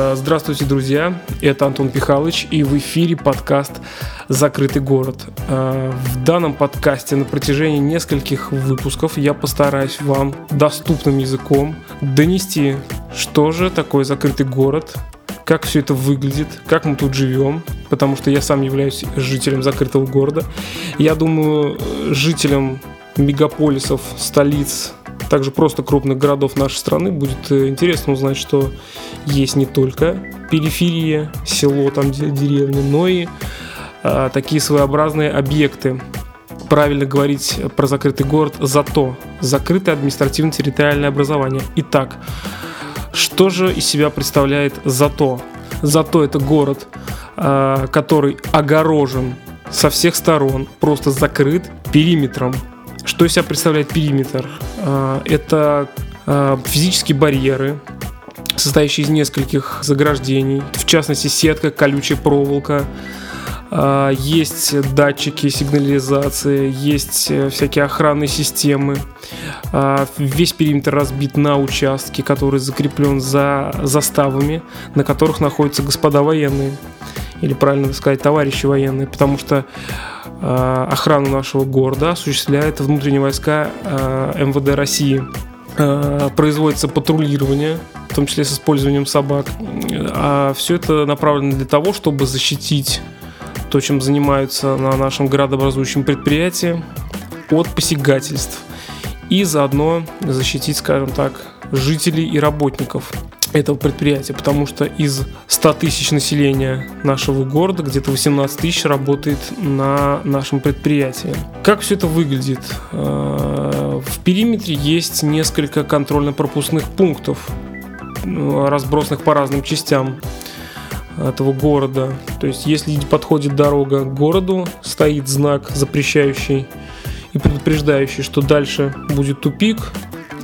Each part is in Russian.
Э, здравствуйте, друзья! Это Антон Пихалыч, и в эфире подкаст «Закрытый город». Э, в данном подкасте на протяжении нескольких выпусков я постараюсь вам доступным языком донести, что же такое закрытый город, как все это выглядит, как мы тут живем, потому что я сам являюсь жителем закрытого города. Я думаю, жителям мегаполисов, столиц также просто крупных городов нашей страны будет э, интересно узнать, что есть не только периферия, село, там деревня, но и а, такие своеобразные объекты. Правильно говорить про закрытый город зато закрытое административно-территориальное образование. Итак, что же из себя представляет зато? Зато это город, а, который огорожен со всех сторон, просто закрыт периметром что из себя представляет периметр? А, это а, физические барьеры, состоящие из нескольких заграждений, в частности сетка, колючая проволока, а, есть датчики сигнализации, есть э, всякие охранные системы. Весь периметр разбит на участки, который закреплен за заставами, на которых находятся господа военные. Или правильно сказать, товарищи военные, потому что охрану нашего города осуществляет внутренние войска э, МВД России. Э, производится патрулирование, в том числе с использованием собак. А все это направлено для того, чтобы защитить то, чем занимаются на нашем градообразующем предприятии от посягательств и заодно защитить, скажем так, жителей и работников этого предприятия, потому что из 100 тысяч населения нашего города где-то 18 тысяч работает на нашем предприятии. Как все это выглядит? Э, в периметре есть несколько контрольно-пропускных пунктов, э, разбросанных по разным частям этого города. То есть, если подходит дорога к городу, стоит знак запрещающий и предупреждающий, что дальше будет тупик,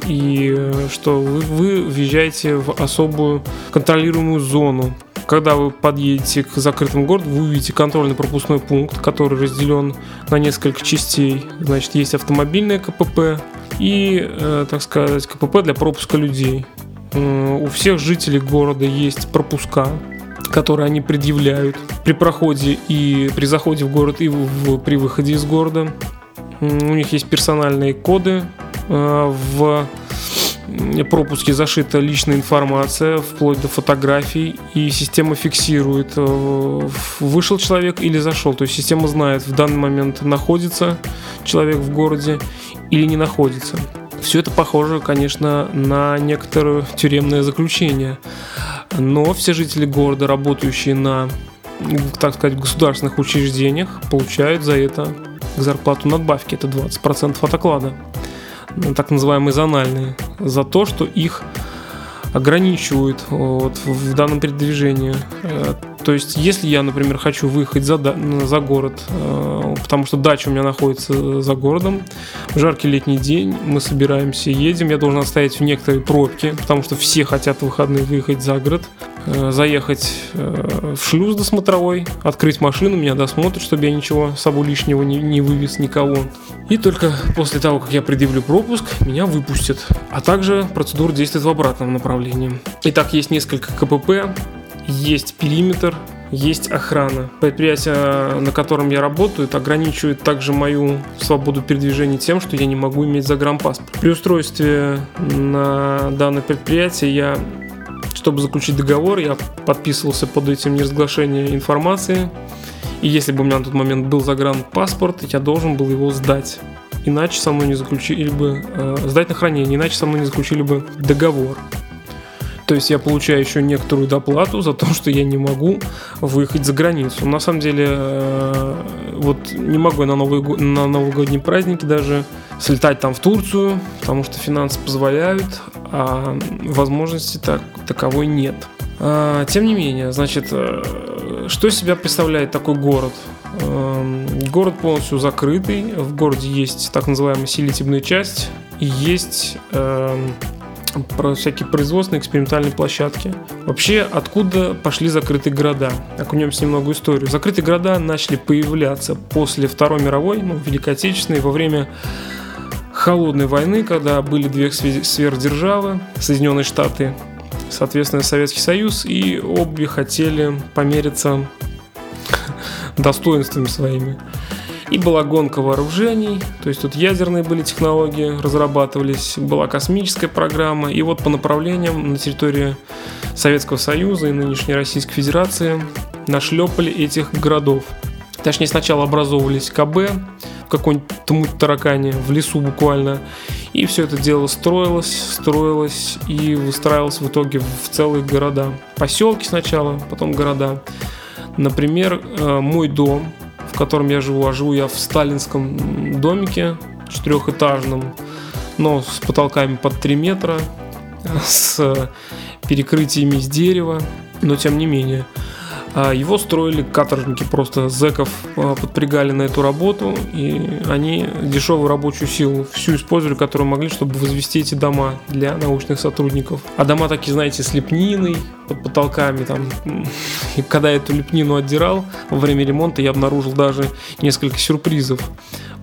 и что вы, вы въезжаете в особую контролируемую зону. Когда вы подъедете к закрытому городу, вы увидите контрольно-пропускной пункт, который разделен на несколько частей. Значит, есть автомобильное КПП и, э, так сказать, КПП для пропуска людей. У всех жителей города есть пропуска, которые они предъявляют при проходе и при заходе в город и в, при выходе из города. У них есть персональные коды, в пропуске зашита личная информация, вплоть до фотографий, и система фиксирует, э, вышел человек или зашел. То есть система знает, в данный момент находится человек в городе или не находится. Все это похоже, конечно, на некоторое тюремное заключение. Но все жители города, работающие на, так сказать, государственных учреждениях, получают за это зарплату надбавки. Это 20% от оклада так называемые зональные, за то, что их ограничивают вот, в данном передвижении. То есть, если я, например, хочу выехать за, за город, э, потому что дача у меня находится за городом, жаркий летний день мы собираемся, едем, я должен оставить в некоторой пробке, потому что все хотят в выходные выехать за город. Э, заехать э, в шлюз досмотровой, открыть машину, меня досмотрят, чтобы я ничего с собой лишнего не, не вывез никого. И только после того, как я предъявлю пропуск, меня выпустят. А также процедура действует в обратном направлении. Итак, есть несколько КПП, есть периметр, есть охрана. Предприятие, на котором я работаю, ограничивает также мою свободу передвижения тем, что я не могу иметь загранпаспорт. При устройстве на данное предприятие я чтобы заключить договор, я подписывался под этим неразглашение информации. И если бы у меня на тот момент был загранпаспорт, я должен был его сдать. Иначе со мной не заключили бы... Э, сдать на хранение, иначе со мной не заключили бы договор. То есть я получаю еще некоторую доплату за то, что я не могу выехать за границу. На самом деле, э, вот не могу я на, Новый, на новогодние праздники даже слетать там в Турцию, потому что финансы позволяют, а возможности так, таковой нет. А, тем не менее, значит, э, что из себя представляет такой город? Эм, город полностью закрытый, в городе есть так называемая селитебная часть, есть про всякие производственные экспериментальные площадки. Вообще, откуда пошли закрытые города? Окунемся немного в историю. Закрытые города начали появляться после Второй мировой, ну, Великой Отечественной, во время холодной войны, когда были две сверхдержавы, Соединенные Штаты соответственно, Советский Союз, и обе хотели помериться достоинствами своими. И была гонка вооружений, то есть тут ядерные были технологии, разрабатывались, была космическая программа. И вот по направлениям на территории Советского Союза и нынешней Российской Федерации нашлепали этих городов. Точнее, сначала образовывались КБ в какой-нибудь таракане, в лесу буквально. И все это дело строилось, строилось и выстраивалось в итоге в целые города. Поселки сначала, потом города. Например, э, мой дом, в котором я живу, а живу я в сталинском домике четырехэтажном, но с потолками под 3 метра, с перекрытиями из дерева, но тем не менее – его строили каторжники, просто зеков а, подпрягали на эту работу, и они дешевую рабочую силу всю использовали, которую могли, чтобы возвести эти дома для научных сотрудников. А дома такие, знаете, с лепниной, под потолками там. И когда я эту лепнину отдирал во время ремонта, я обнаружил даже несколько сюрпризов.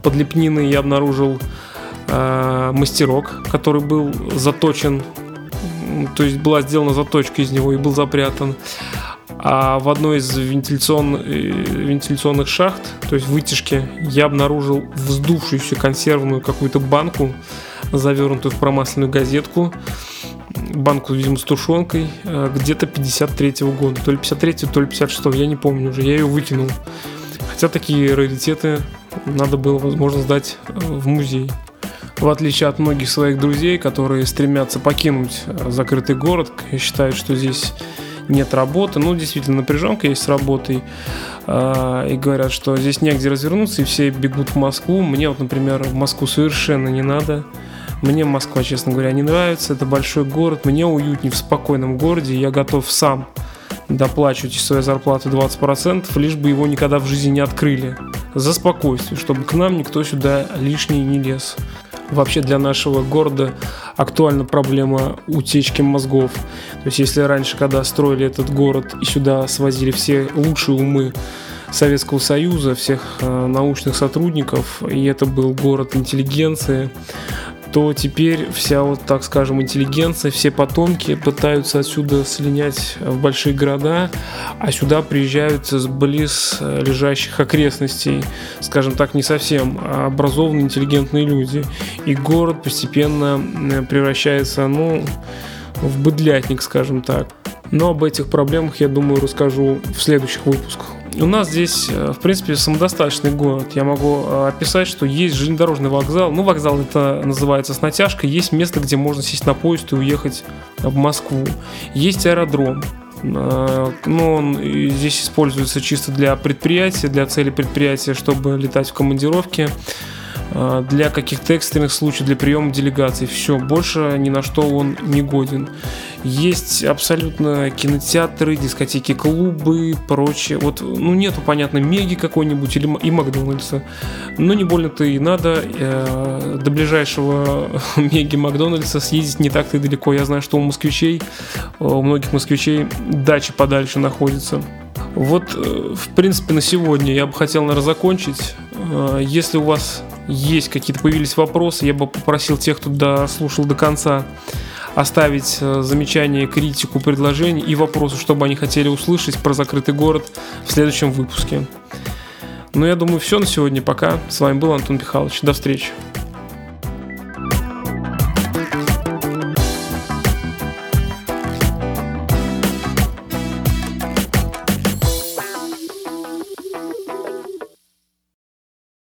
Под лепниной я обнаружил э, мастерок, который был заточен, то есть была сделана заточка из него и был запрятан. А в одной из вентиляцион, э, вентиляционных шахт, то есть вытяжки, я обнаружил вздувшуюся консервную какую-то банку, завернутую в промасленную газетку. Банку, видимо, с тушенкой, э, где-то 53-го года. То ли 53 то ли 56 я не помню уже. Я ее выкинул. Хотя такие раритеты надо было, возможно, сдать э, в музей. В отличие от многих своих друзей, которые стремятся покинуть закрытый город, считают, что здесь нет работы. Ну, действительно, напряженка есть с работой. А, и говорят, что здесь негде развернуться, и все бегут в Москву. Мне вот, например, в Москву совершенно не надо. Мне Москва, честно говоря, не нравится. Это большой город. Мне уютнее в спокойном городе. Я готов сам доплачивать из своей зарплаты 20%, лишь бы его никогда в жизни не открыли. За спокойствие, чтобы к нам никто сюда лишний не лез вообще для нашего города актуальна проблема утечки мозгов. То есть если раньше, когда строили этот город и сюда свозили все лучшие умы Советского Союза, всех э, научных сотрудников, и это был город интеллигенции, то теперь вся вот, так скажем, интеллигенция, все потомки пытаются отсюда слинять в большие города, а сюда приезжают с близ э, лежащих окрестностей, скажем так, не совсем образованные, интеллигентные люди. И город постепенно э, превращается, ну, в быдлятник, скажем так. Но об этих проблемах, я думаю, расскажу в следующих выпусках. У нас здесь, э, в принципе, самодостаточный город. Я могу э, описать, что есть железнодорожный вокзал. Ну, вокзал это называется с натяжкой. Есть место, где можно сесть на поезд и уехать в Москву. Есть аэродром. Э, но он здесь используется чисто для предприятия, для цели предприятия, чтобы летать в командировке. А, для каких-то экстренных случаев, для приема делегаций. Все, больше ни на что он не годен. Есть абсолютно кинотеатры, дискотеки, клубы, прочее. Вот, ну, нету, понятно, Меги какой-нибудь или и Макдональдса. Но не больно-то и надо. Э, до ближайшего Меги Макдональдса съездить не так-то и далеко. Я знаю, что у москвичей, у многих москвичей дачи подальше находятся. Вот, э, в принципе, на сегодня я бы хотел, наверное, закончить. Э, если у вас есть какие-то появились вопросы, я бы попросил тех, кто дослушал до конца, оставить э, замечания, критику, предложения и вопросы, чтобы они хотели услышать про закрытый город в следующем выпуске. Ну, я думаю, все на сегодня. Пока. С вами был Антон Михайлович. До встречи.